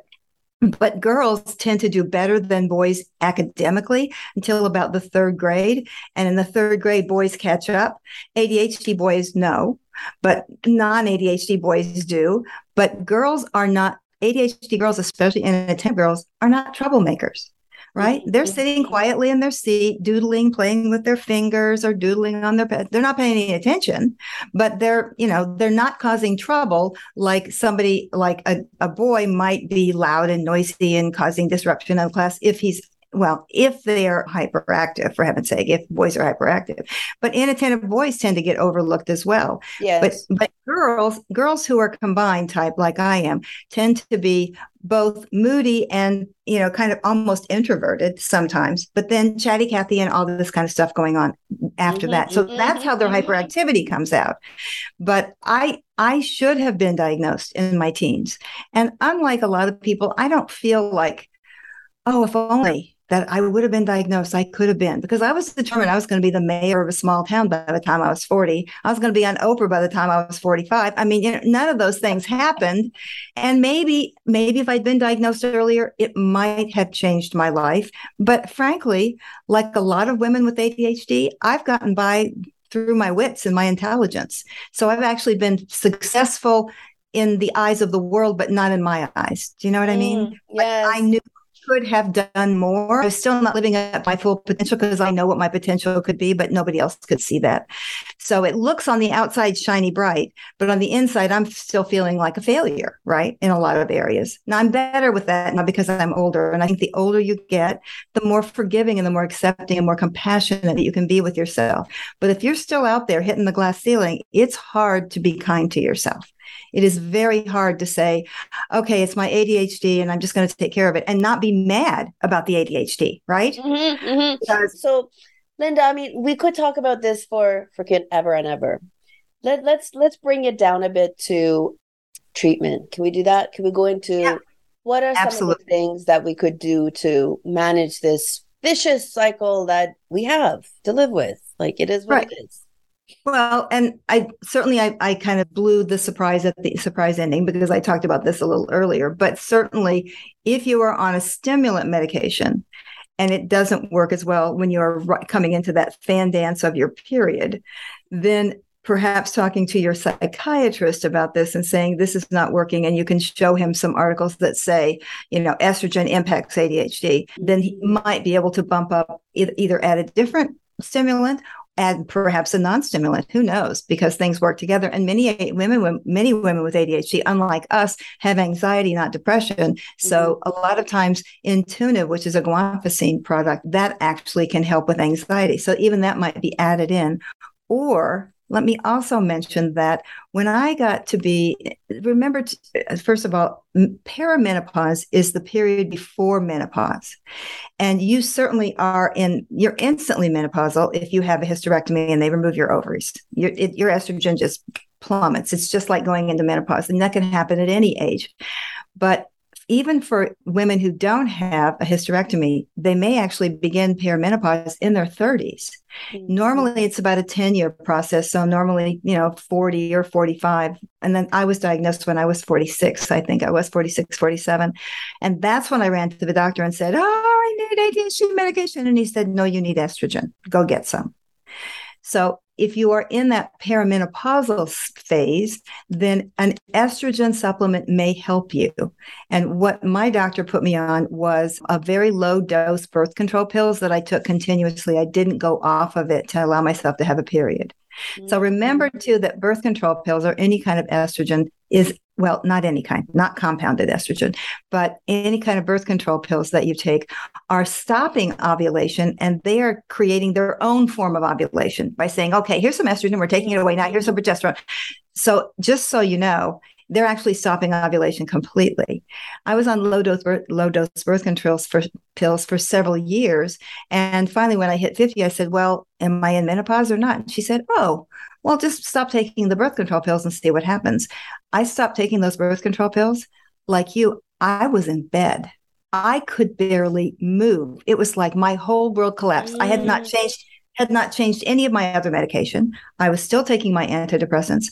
Speaker 2: but girls tend to do better than boys academically until about the third grade. And in the third grade, boys catch up. ADHD boys, no, but non ADHD boys do. But girls are not, ADHD girls, especially inattentive girls, are not troublemakers right? They're sitting quietly in their seat, doodling, playing with their fingers or doodling on their pet. They're not paying any attention, but they're, you know, they're not causing trouble like somebody like a, a boy might be loud and noisy and causing disruption in class if he's well, if they are hyperactive, for heaven's sake, if boys are hyperactive, but inattentive boys tend to get overlooked as well.
Speaker 1: Yes.
Speaker 2: But but girls, girls who are combined type like I am, tend to be both moody and you know kind of almost introverted sometimes but then chatty cathy and all this kind of stuff going on after mm-hmm, that so mm-hmm, that's how their mm-hmm. hyperactivity comes out but i i should have been diagnosed in my teens and unlike a lot of people i don't feel like oh if only that I would have been diagnosed. I could have been because I was determined I was going to be the mayor of a small town by the time I was 40. I was going to be on Oprah by the time I was 45. I mean, you know, none of those things happened. And maybe, maybe if I'd been diagnosed earlier, it might have changed my life. But frankly, like a lot of women with ADHD, I've gotten by through my wits and my intelligence. So I've actually been successful in the eyes of the world, but not in my eyes. Do you know what I mean?
Speaker 1: Mm, yes.
Speaker 2: Like I knew could have done more. I was still not living up my full potential because I know what my potential could be, but nobody else could see that. So it looks on the outside shiny bright, but on the inside, I'm still feeling like a failure, right? In a lot of areas. Now I'm better with that now because I'm older. And I think the older you get, the more forgiving and the more accepting and more compassionate that you can be with yourself. But if you're still out there hitting the glass ceiling, it's hard to be kind to yourself it is very hard to say, okay, it's my ADHD and I'm just going to take care of it and not be mad about the ADHD, right?
Speaker 1: Mm-hmm, mm-hmm. Because- so, Linda, I mean, we could talk about this for freaking ever and ever. Let, let's let's bring it down a bit to treatment. Can we do that? Can we go into yeah. what are some Absolutely. of the things that we could do to manage this vicious cycle that we have to live with? Like it is what right. it is.
Speaker 2: Well, and I certainly I, I kind of blew the surprise at the surprise ending because I talked about this a little earlier. But certainly, if you are on a stimulant medication and it doesn't work as well when you're coming into that fan dance of your period, then perhaps talking to your psychiatrist about this and saying this is not working and you can show him some articles that say you know estrogen impacts adhd then he might be able to bump up either at a different stimulant add perhaps a non-stimulant who knows because things work together. And many women many women with adhd unlike us have anxiety not depression. So mm-hmm. a lot of times Intuniv which is a guanfacine product that actually can help with anxiety. So even that might be added in. Or let me also mention that when I got to be, remember, first of all, perimenopause is the period before menopause. And you certainly are in, you're instantly menopausal if you have a hysterectomy and they remove your ovaries. Your, it, your estrogen just plummets. It's just like going into menopause, and that can happen at any age. But even for women who don't have a hysterectomy, they may actually begin perimenopause in their 30s. Mm-hmm. Normally, it's about a 10 year process. So, normally, you know, 40 or 45. And then I was diagnosed when I was 46. I think I was 46, 47. And that's when I ran to the doctor and said, Oh, I need ADHD medication. And he said, No, you need estrogen. Go get some. So if you are in that perimenopausal phase, then an estrogen supplement may help you. And what my doctor put me on was a very low dose birth control pills that I took continuously. I didn't go off of it to allow myself to have a period. Mm-hmm. So remember too that birth control pills or any kind of estrogen is well, not any kind, not compounded estrogen, but any kind of birth control pills that you take are stopping ovulation and they are creating their own form of ovulation by saying, okay, here's some estrogen, we're taking it away. Now here's some progesterone. So just so you know, they're actually stopping ovulation completely. I was on low dose low dose birth control for pills for several years, and finally, when I hit fifty, I said, "Well, am I in menopause or not?" And she said, "Oh, well, just stop taking the birth control pills and see what happens." I stopped taking those birth control pills. Like you, I was in bed. I could barely move. It was like my whole world collapsed. Mm. I had not mm. changed had not changed any of my other medication. I was still taking my antidepressants.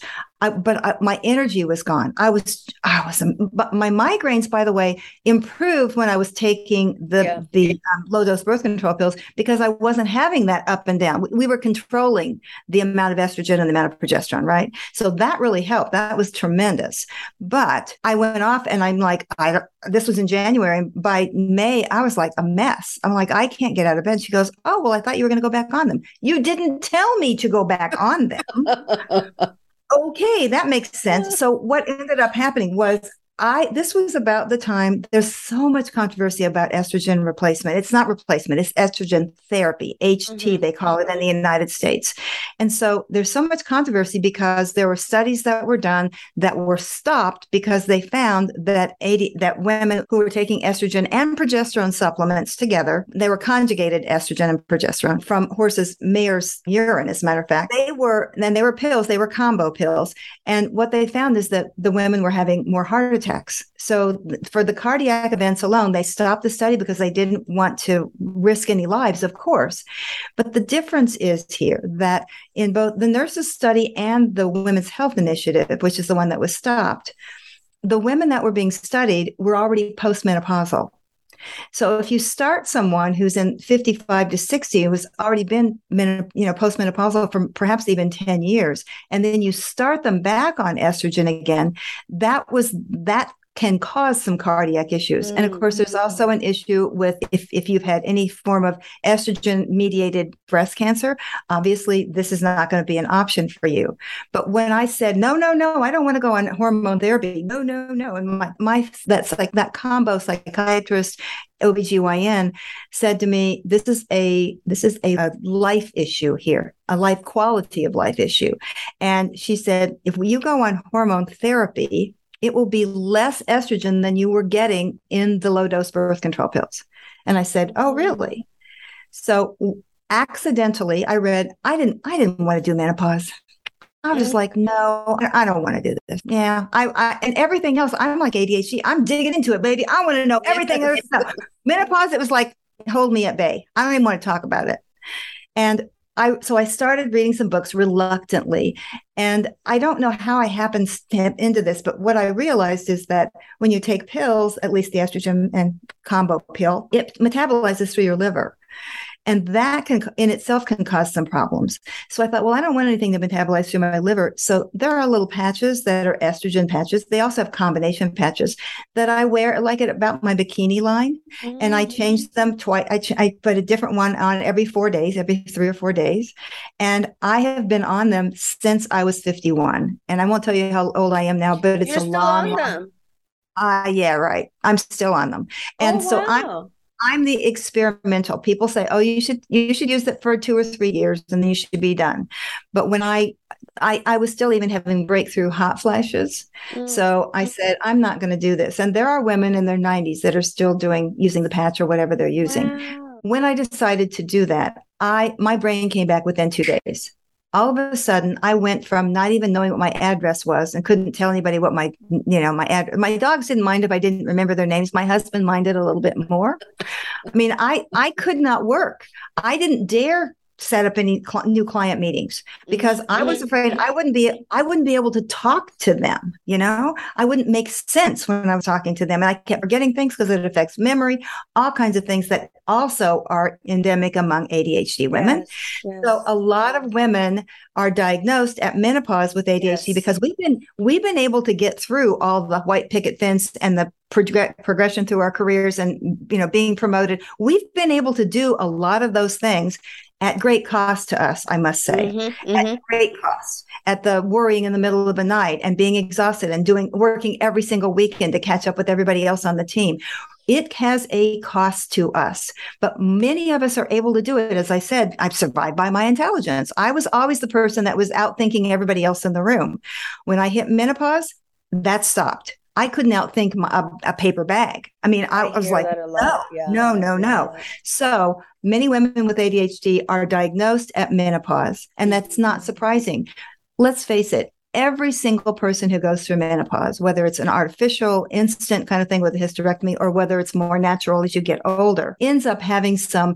Speaker 2: I, but I, my energy was gone. I was, I was, but my migraines, by the way, improved when I was taking the yeah. the um, low dose birth control pills because I wasn't having that up and down. We, we, were controlling the amount of estrogen and the amount of progesterone, right? So that really helped. That was tremendous. But I went off, and I'm like, I this was in January. And by May, I was like a mess. I'm like, I can't get out of bed. She goes, Oh, well, I thought you were going to go back on them. You didn't tell me to go back on them. <laughs> okay, that makes sense. So what ended up happening was I this was about the time there's so much controversy about estrogen replacement. It's not replacement, it's estrogen therapy, HT mm-hmm. they call it in the United States. And so there's so much controversy because there were studies that were done that were stopped because they found that 80 that women who were taking estrogen and progesterone supplements together, they were conjugated estrogen and progesterone from horses mare's urine as a matter of fact. They were then they were pills, they were combo pills. And what they found is that the women were having more heart attacks. So for the cardiac events alone, they stopped the study because they didn't want to risk any lives, of course. But the difference is here that in both the nurses study and the Women's Health Initiative, which is the one that was stopped, the women that were being studied were already postmenopausal. So if you start someone who's in 55 to 60 who's already been you know postmenopausal for perhaps even 10 years and then you start them back on estrogen again that was that can cause some cardiac issues. Mm-hmm. And of course, there's mm-hmm. also an issue with if, if you've had any form of estrogen mediated breast cancer, obviously this is not going to be an option for you. But when I said, no, no, no, I don't want to go on hormone therapy. No, no, no. And my, my that's like that combo psychiatrist OBGYN said to me, this is a this is a, a, life issue here, a life quality of life issue. And she said, if you go on hormone therapy, it will be less estrogen than you were getting in the low dose birth control pills. And I said, Oh, really? So accidentally I read, I didn't, I didn't want to do menopause. I was mm-hmm. like, no, I don't want to do this. Yeah. I, I, and everything else, I'm like ADHD. I'm digging into it, baby. I want to know everything. <laughs> Menopause, it was like, hold me at bay. I don't even want to talk about it. And I so I started reading some books reluctantly. And I don't know how I happened into this, but what I realized is that when you take pills, at least the estrogen and combo pill, it metabolizes through your liver and that can in itself can cause some problems so i thought well i don't want anything to metabolize through my liver so there are little patches that are estrogen patches they also have combination patches that i wear like it about my bikini line mm-hmm. and i change them twice I, ch- I put a different one on every four days every three or four days and i have been on them since i was 51 and i won't tell you how old i am now but it's
Speaker 1: You're
Speaker 2: a long, long uh, yeah, right. I'm still on them. And oh, so. I'm I'm the experimental. People say, "Oh, you should you should use it for two or three years, and then you should be done." But when I I, I was still even having breakthrough hot flashes, mm. so I said, "I'm not going to do this." And there are women in their 90s that are still doing using the patch or whatever they're using. Wow. When I decided to do that, I my brain came back within two days all of a sudden I went from not even knowing what my address was and couldn't tell anybody what my, you know, my ad, my dogs didn't mind if I didn't remember their names. My husband minded a little bit more. I mean, I, I could not work. I didn't dare set up any cl- new client meetings because mm-hmm. I was afraid I wouldn't be I wouldn't be able to talk to them, you know? I wouldn't make sense when I was talking to them and I kept forgetting things because it affects memory, all kinds of things that also are endemic among ADHD women. Yes, yes. So a lot of women are diagnosed at menopause with ADHD yes. because we've been we've been able to get through all the white picket fence and the prog- progression through our careers and you know being promoted. We've been able to do a lot of those things at great cost to us, I must say, mm-hmm, mm-hmm. at great cost, at the worrying in the middle of the night and being exhausted and doing working every single weekend to catch up with everybody else on the team. It has a cost to us, but many of us are able to do it. As I said, I've survived by my intelligence. I was always the person that was outthinking everybody else in the room. When I hit menopause, that stopped. I couldn't outthink my, a, a paper bag. I mean, I, I was like, no, yeah. no, no, no. So many women with ADHD are diagnosed at menopause, and that's not surprising. Let's face it, every single person who goes through menopause, whether it's an artificial, instant kind of thing with a hysterectomy, or whether it's more natural as you get older, ends up having some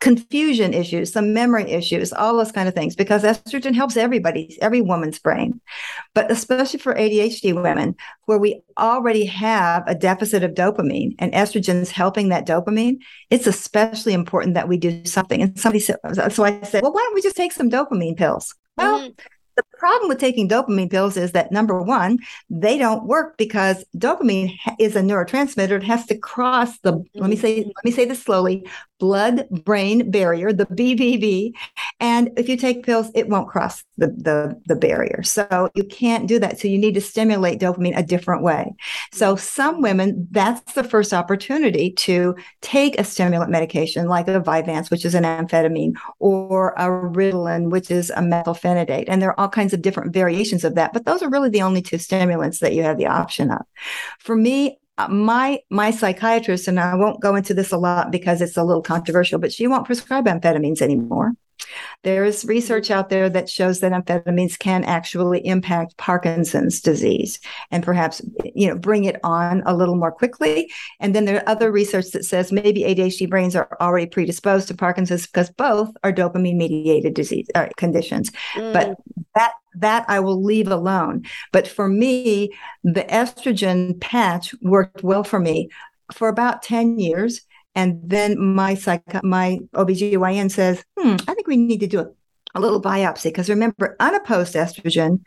Speaker 2: confusion issues, some memory issues, all those kind of things, because estrogen helps everybody, every woman's brain. But especially for ADHD women, where we already have a deficit of dopamine and estrogen's helping that dopamine, it's especially important that we do something. And somebody said, so I said, well, why don't we just take some dopamine pills? Well, mm-hmm. the problem with taking dopamine pills is that number one, they don't work because dopamine is a neurotransmitter. It has to cross the, mm-hmm. let me say, let me say this slowly, blood brain barrier, the BBB. And if you take pills, it won't cross the, the, the barrier. So you can't do that. So you need to stimulate dopamine a different way. So some women, that's the first opportunity to take a stimulant medication like a Vyvanse, which is an amphetamine, or a Ritalin, which is a methylphenidate. And there are all kinds of different variations of that, but those are really the only two stimulants that you have the option of. For me, uh, my my psychiatrist and I won't go into this a lot because it's a little controversial, but she won't prescribe amphetamines anymore. There is research out there that shows that amphetamines can actually impact Parkinson's disease and perhaps you know bring it on a little more quickly. And then there are other research that says maybe ADHD brains are already predisposed to Parkinson's because both are dopamine mediated disease uh, conditions. Mm. But that that I will leave alone. But for me, the estrogen patch worked well for me for about 10 years. And then my psych- my OBGYN says, hmm, I think we need to do a, a little biopsy. Because remember, unopposed estrogen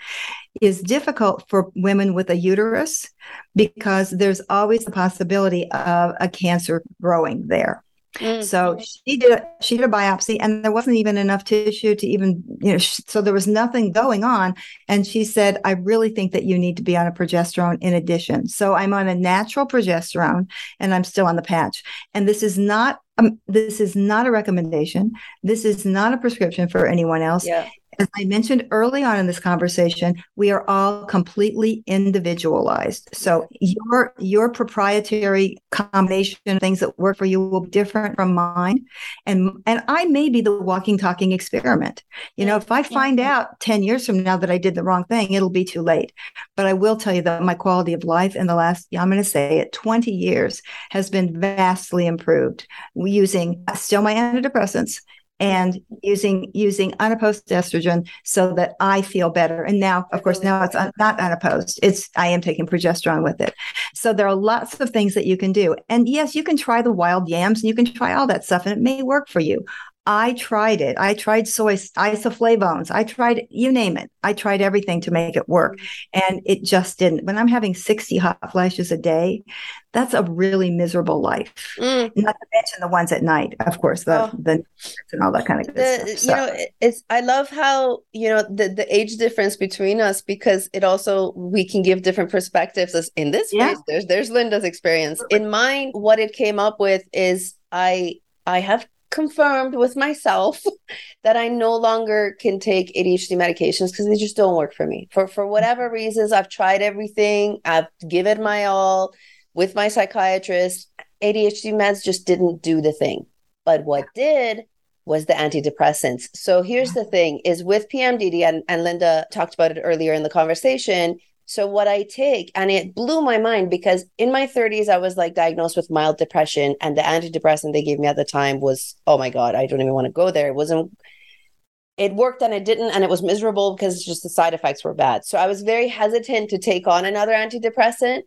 Speaker 2: is difficult for women with a uterus because there's always the possibility of a cancer growing there. Mm-hmm. So she did a, she did a biopsy, and there wasn't even enough tissue to even you know. Sh- so there was nothing going on, and she said, "I really think that you need to be on a progesterone in addition." So I'm on a natural progesterone, and I'm still on the patch. And this is not um, this is not a recommendation. This is not a prescription for anyone else. Yeah as I mentioned early on in this conversation, we are all completely individualized. So your your proprietary combination of things that work for you will be different from mine. And and I may be the walking talking experiment. You know, if I find out 10 years from now that I did the wrong thing, it'll be too late. But I will tell you that my quality of life in the last, yeah, I'm going to say it, 20 years has been vastly improved using still my antidepressants and using using unopposed estrogen so that I feel better. And now, of course, now it's un- not unopposed. It's I am taking progesterone with it. So there are lots of things that you can do. And yes, you can try the wild yams and you can try all that stuff and it may work for you. I tried it. I tried soy isoflavones. I tried you name it. I tried everything to make it work, and it just didn't. When I'm having 60 hot flashes a day, that's a really miserable life. Mm. Not to mention the ones at night, of course, the oh. the and all that kind of
Speaker 1: good the, stuff. So. You know, it's I love how you know the the age difference between us because it also we can give different perspectives. In this case, there's there's Linda's experience. In mine, what it came up with is I I have confirmed with myself that I no longer can take ADHD medications because they just don't work for me. For for whatever reasons, I've tried everything. I've given my all with my psychiatrist. ADHD meds just didn't do the thing. But what did was the antidepressants. So here's the thing is with PMDD and, and Linda talked about it earlier in the conversation, so what I take, and it blew my mind because in my 30s, I was like diagnosed with mild depression, and the antidepressant they gave me at the time was, oh my God, I don't even want to go there. It wasn't it worked and it didn't and it was miserable because just the side effects were bad. So i was very hesitant to take on another antidepressant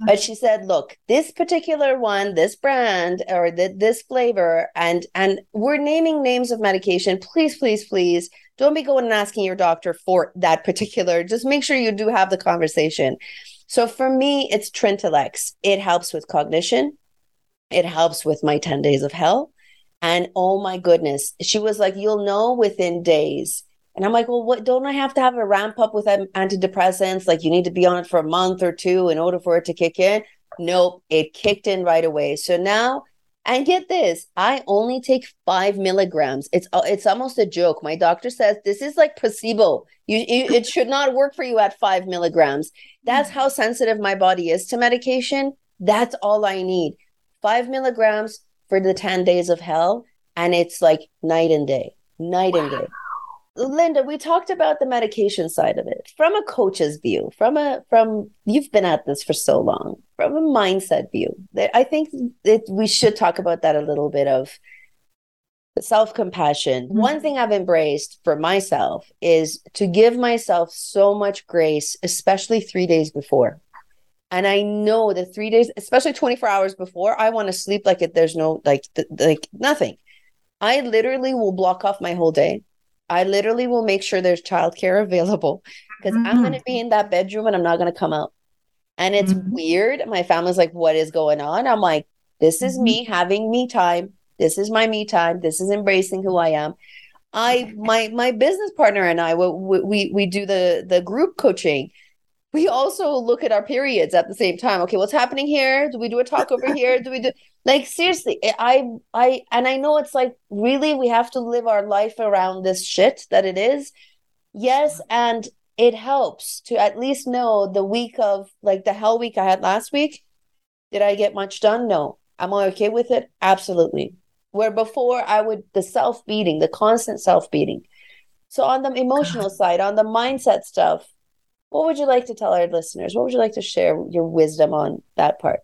Speaker 1: but mm. she said look this particular one this brand or the, this flavor and and we're naming names of medication. Please please please don't be going and asking your doctor for that particular. Just make sure you do have the conversation. So for me, it's Trintellix. It helps with cognition. It helps with my 10 days of hell. And oh my goodness, she was like, you'll know within days. And I'm like, well, what don't I have to have a ramp up with antidepressants? Like you need to be on it for a month or two in order for it to kick in. Nope, it kicked in right away. So now and get this, I only take five milligrams. It's uh, it's almost a joke. My doctor says this is like placebo. You, you it should not work for you at five milligrams. That's how sensitive my body is to medication. That's all I need. Five milligrams for the 10 days of hell. And it's like night and day, night wow. and day. Linda, we talked about the medication side of it from a coach's view, from a from you've been at this for so long, from a mindset view. I think that we should talk about that a little bit of self compassion. Mm-hmm. One thing I've embraced for myself is to give myself so much grace, especially three days before. And I know that three days, especially 24 hours before, I want to sleep like it, there's no, like, th- like nothing. I literally will block off my whole day I literally will make sure there's childcare available because mm-hmm. I'm going to be in that bedroom and I'm not going to come out. And it's mm-hmm. weird. My family's like, what is going on? I'm like, this is mm-hmm. me having me time. This is my me time. This is embracing who I am. I <laughs> my my business partner and I we we, we do the the group coaching. We also look at our periods at the same time. Okay, what's happening here? Do we do a talk over here? Do we do like seriously? Eh, I I and I know it's like really we have to live our life around this shit that it is. Yes, and it helps to at least know the week of like the hell week I had last week. Did I get much done? No. Am I okay with it? Absolutely. Where before I would the self beating, the constant self beating. So on the emotional side, on the mindset stuff, what would you like to tell our listeners? What would you like to share your wisdom on that part?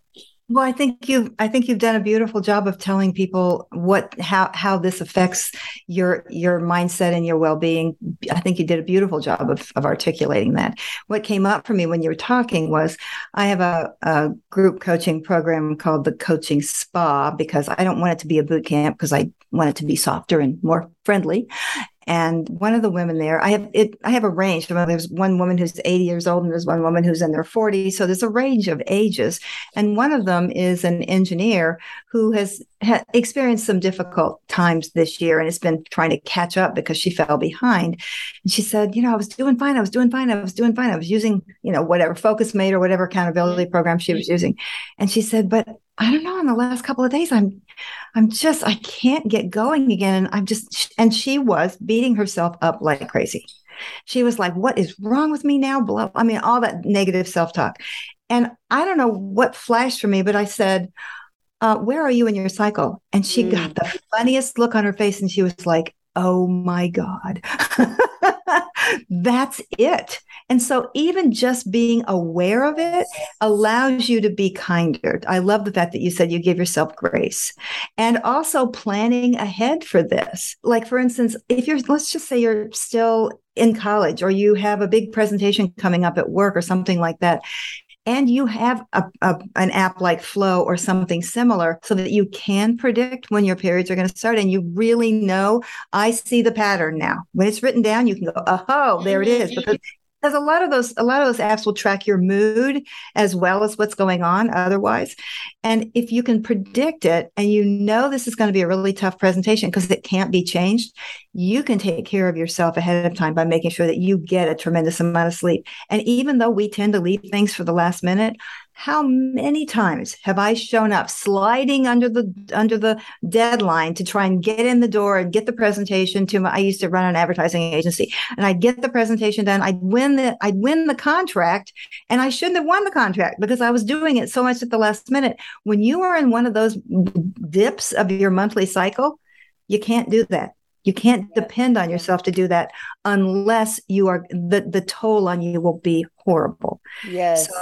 Speaker 2: Well, I think you've I think you've done a beautiful job of telling people what how how this affects your your mindset and your well-being. I think you did a beautiful job of, of articulating that. What came up for me when you were talking was I have a, a group coaching program called the Coaching Spa because I don't want it to be a boot camp because I want it to be softer and more friendly. And one of the women there, I have it. I have a range. There's one woman who's 80 years old, and there's one woman who's in their 40s. So there's a range of ages. And one of them is an engineer who has ha- experienced some difficult times this year and has been trying to catch up because she fell behind. And she said, you know, I was doing fine. I was doing fine. I was doing fine. I was using, you know, whatever Focusmate or whatever accountability program she was using. And she said, but I don't know. In the last couple of days, I'm, I'm just, I can't get going again. And I'm just, and she was beating herself up like crazy. She was like, "What is wrong with me now?" Blah. I mean, all that negative self talk. And I don't know what flashed for me, but I said, uh, "Where are you in your cycle?" And she mm. got the funniest look on her face, and she was like, "Oh my god." <laughs> That's it. And so, even just being aware of it allows you to be kinder. I love the fact that you said you give yourself grace and also planning ahead for this. Like, for instance, if you're, let's just say you're still in college or you have a big presentation coming up at work or something like that and you have a, a, an app like Flo or something similar so that you can predict when your periods are going to start and you really know I see the pattern now. When it's written down, you can go, oh, there it is. Mm-hmm. Because because a lot of those a lot of those apps will track your mood as well as what's going on otherwise. And if you can predict it and you know this is going to be a really tough presentation because it can't be changed you can take care of yourself ahead of time by making sure that you get a tremendous amount of sleep. And even though we tend to leave things for the last minute how many times have I shown up sliding under the under the deadline to try and get in the door and get the presentation to my I used to run an advertising agency and I'd get the presentation done. I'd win the I'd win the contract and I shouldn't have won the contract because I was doing it so much at the last minute. When you are in one of those dips of your monthly cycle, you can't do that. You can't depend on yourself to do that unless you are the the toll on you will be horrible.
Speaker 1: Yes. So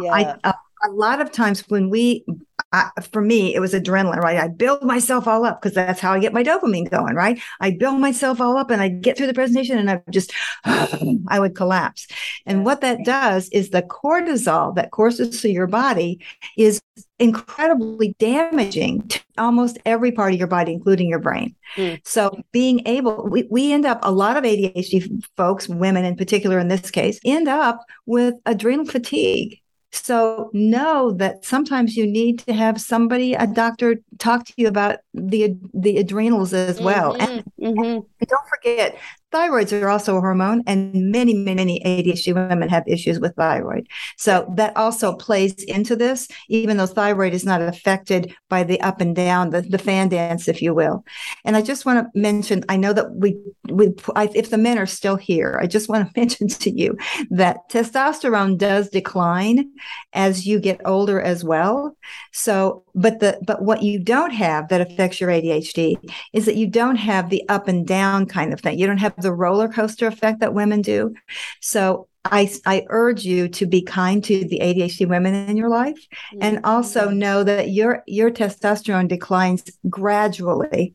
Speaker 2: yeah. I, uh, a lot of times when we I, for me, it was adrenaline, right? I build myself all up because that's how I get my dopamine going, right? I build myself all up and I get through the presentation and I just, <sighs> I would collapse. And what that does is the cortisol that courses through your body is incredibly damaging to almost every part of your body, including your brain. Mm. So being able, we, we end up, a lot of ADHD folks, women in particular in this case, end up with adrenal fatigue so know that sometimes you need to have somebody, a doctor, talk to you about the the adrenals as well. Mm-hmm, and, mm-hmm. and, don't forget, thyroids are also a hormone, and many, many ADHD women have issues with thyroid. So that also plays into this, even though thyroid is not affected by the up and down, the, the fan dance, if you will. And I just want to mention, I know that we, we I, if the men are still here, I just want to <laughs> mention to you that testosterone does decline as you get older as well. So, but the, but what you don't have that affects your ADHD is that you don't have the up and down kind of thing. You don't have the roller coaster effect that women do. So I, I urge you to be kind to the ADHD women in your life mm-hmm. and also know that your your testosterone declines gradually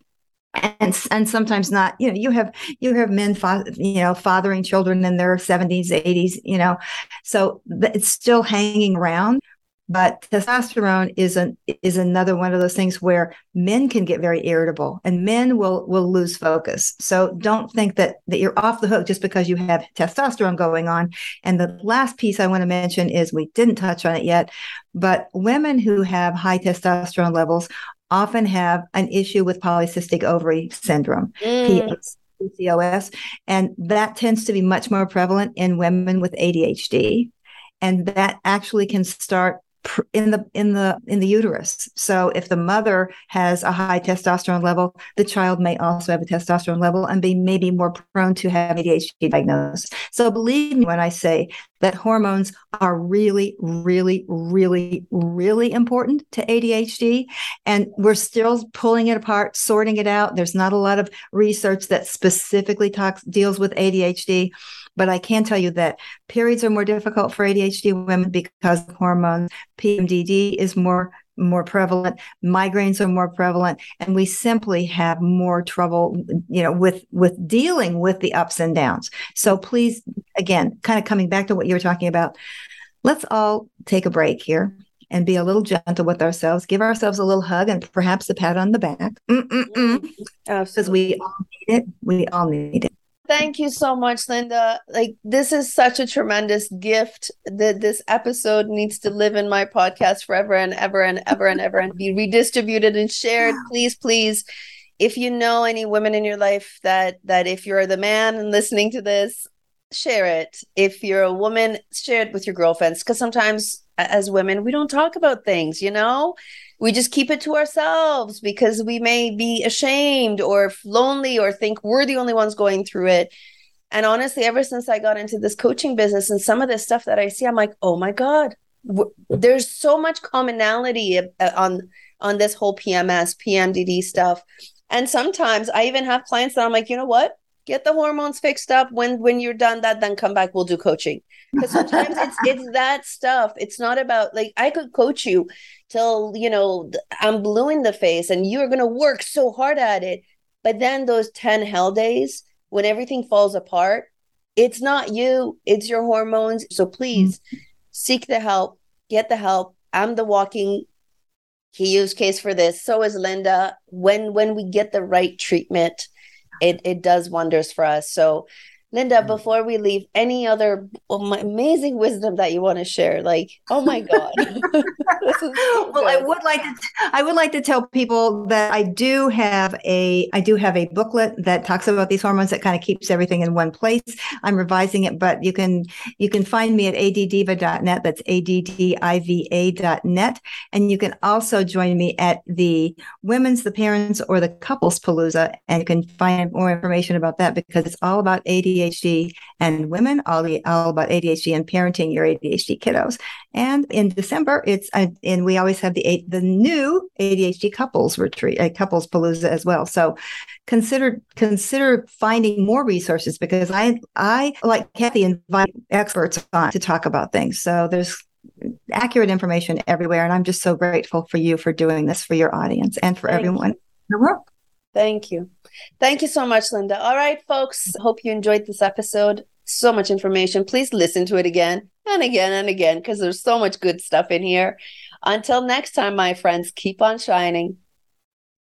Speaker 2: and and sometimes not you know you have you have men fa- you know fathering children in their 70s 80s you know so it's still hanging around But testosterone is an is another one of those things where men can get very irritable and men will will lose focus. So don't think that that you're off the hook just because you have testosterone going on. And the last piece I want to mention is we didn't touch on it yet, but women who have high testosterone levels often have an issue with polycystic ovary syndrome, mm. PCOS, and that tends to be much more prevalent in women with ADHD. And that actually can start in the in the in the uterus. So if the mother has a high testosterone level, the child may also have a testosterone level and be maybe more prone to have ADHD diagnosis. So believe me when I say that hormones are really, really, really, really important to ADHD. And we're still pulling it apart, sorting it out. There's not a lot of research that specifically talks deals with ADHD. But I can tell you that periods are more difficult for ADHD women because hormones, PMDD is more more prevalent migraines are more prevalent and we simply have more trouble you know with with dealing with the ups and downs. So please again kind of coming back to what you were talking about let's all take a break here and be a little gentle with ourselves give ourselves a little hug and perhaps a pat on the back. Because we all need it. We all need it
Speaker 1: Thank you so much, Linda. Like this is such a tremendous gift that this episode needs to live in my podcast forever and ever and ever and ever and be redistributed and shared. Please, please, if you know any women in your life that that if you're the man and listening to this, share it. If you're a woman, share it with your girlfriends because sometimes as women we don't talk about things, you know? We just keep it to ourselves because we may be ashamed or lonely or think we're the only ones going through it. And honestly, ever since I got into this coaching business and some of this stuff that I see, I'm like, oh my God, w- there's so much commonality on on this whole PMS, PMDD stuff. And sometimes I even have clients that I'm like, you know what? Get the hormones fixed up. When when you're done that, then come back. We'll do coaching. Because sometimes it's <laughs> it's that stuff. It's not about like I could coach you till you know I'm blue in the face and you're gonna work so hard at it. But then those 10 hell days when everything falls apart, it's not you, it's your hormones. So please mm-hmm. seek the help, get the help. I'm the walking key use case for this. So is Linda. When when we get the right treatment, it it does wonders for us. So Linda, mm. before we leave, any other amazing wisdom that you want to share? Like, oh my God. <laughs> <laughs>
Speaker 2: well, I would like to I would like to tell people that I do have a I do have a booklet that talks about these hormones that kind of keeps everything in one place. I'm revising it, but you can you can find me at adddiva.net. That's adddiva.net. And you can also join me at the women's, the parents, or the couples palooza, and you can find more information about that because it's all about ADHD ADHD and women, all, the, all about ADHD and parenting your ADHD kiddos. And in December, it's uh, and we always have the eight, the new ADHD couples retreat, uh, couples palooza as well. So consider consider finding more resources because I I like Kathy invite experts on to talk about things. So there's accurate information everywhere, and I'm just so grateful for you for doing this for your audience and for Thank everyone you. the world.
Speaker 1: Thank you. Thank you so much, Linda. All right, folks. Hope you enjoyed this episode. So much information. Please listen to it again and again and again because there's so much good stuff in here. Until next time, my friends, keep on shining.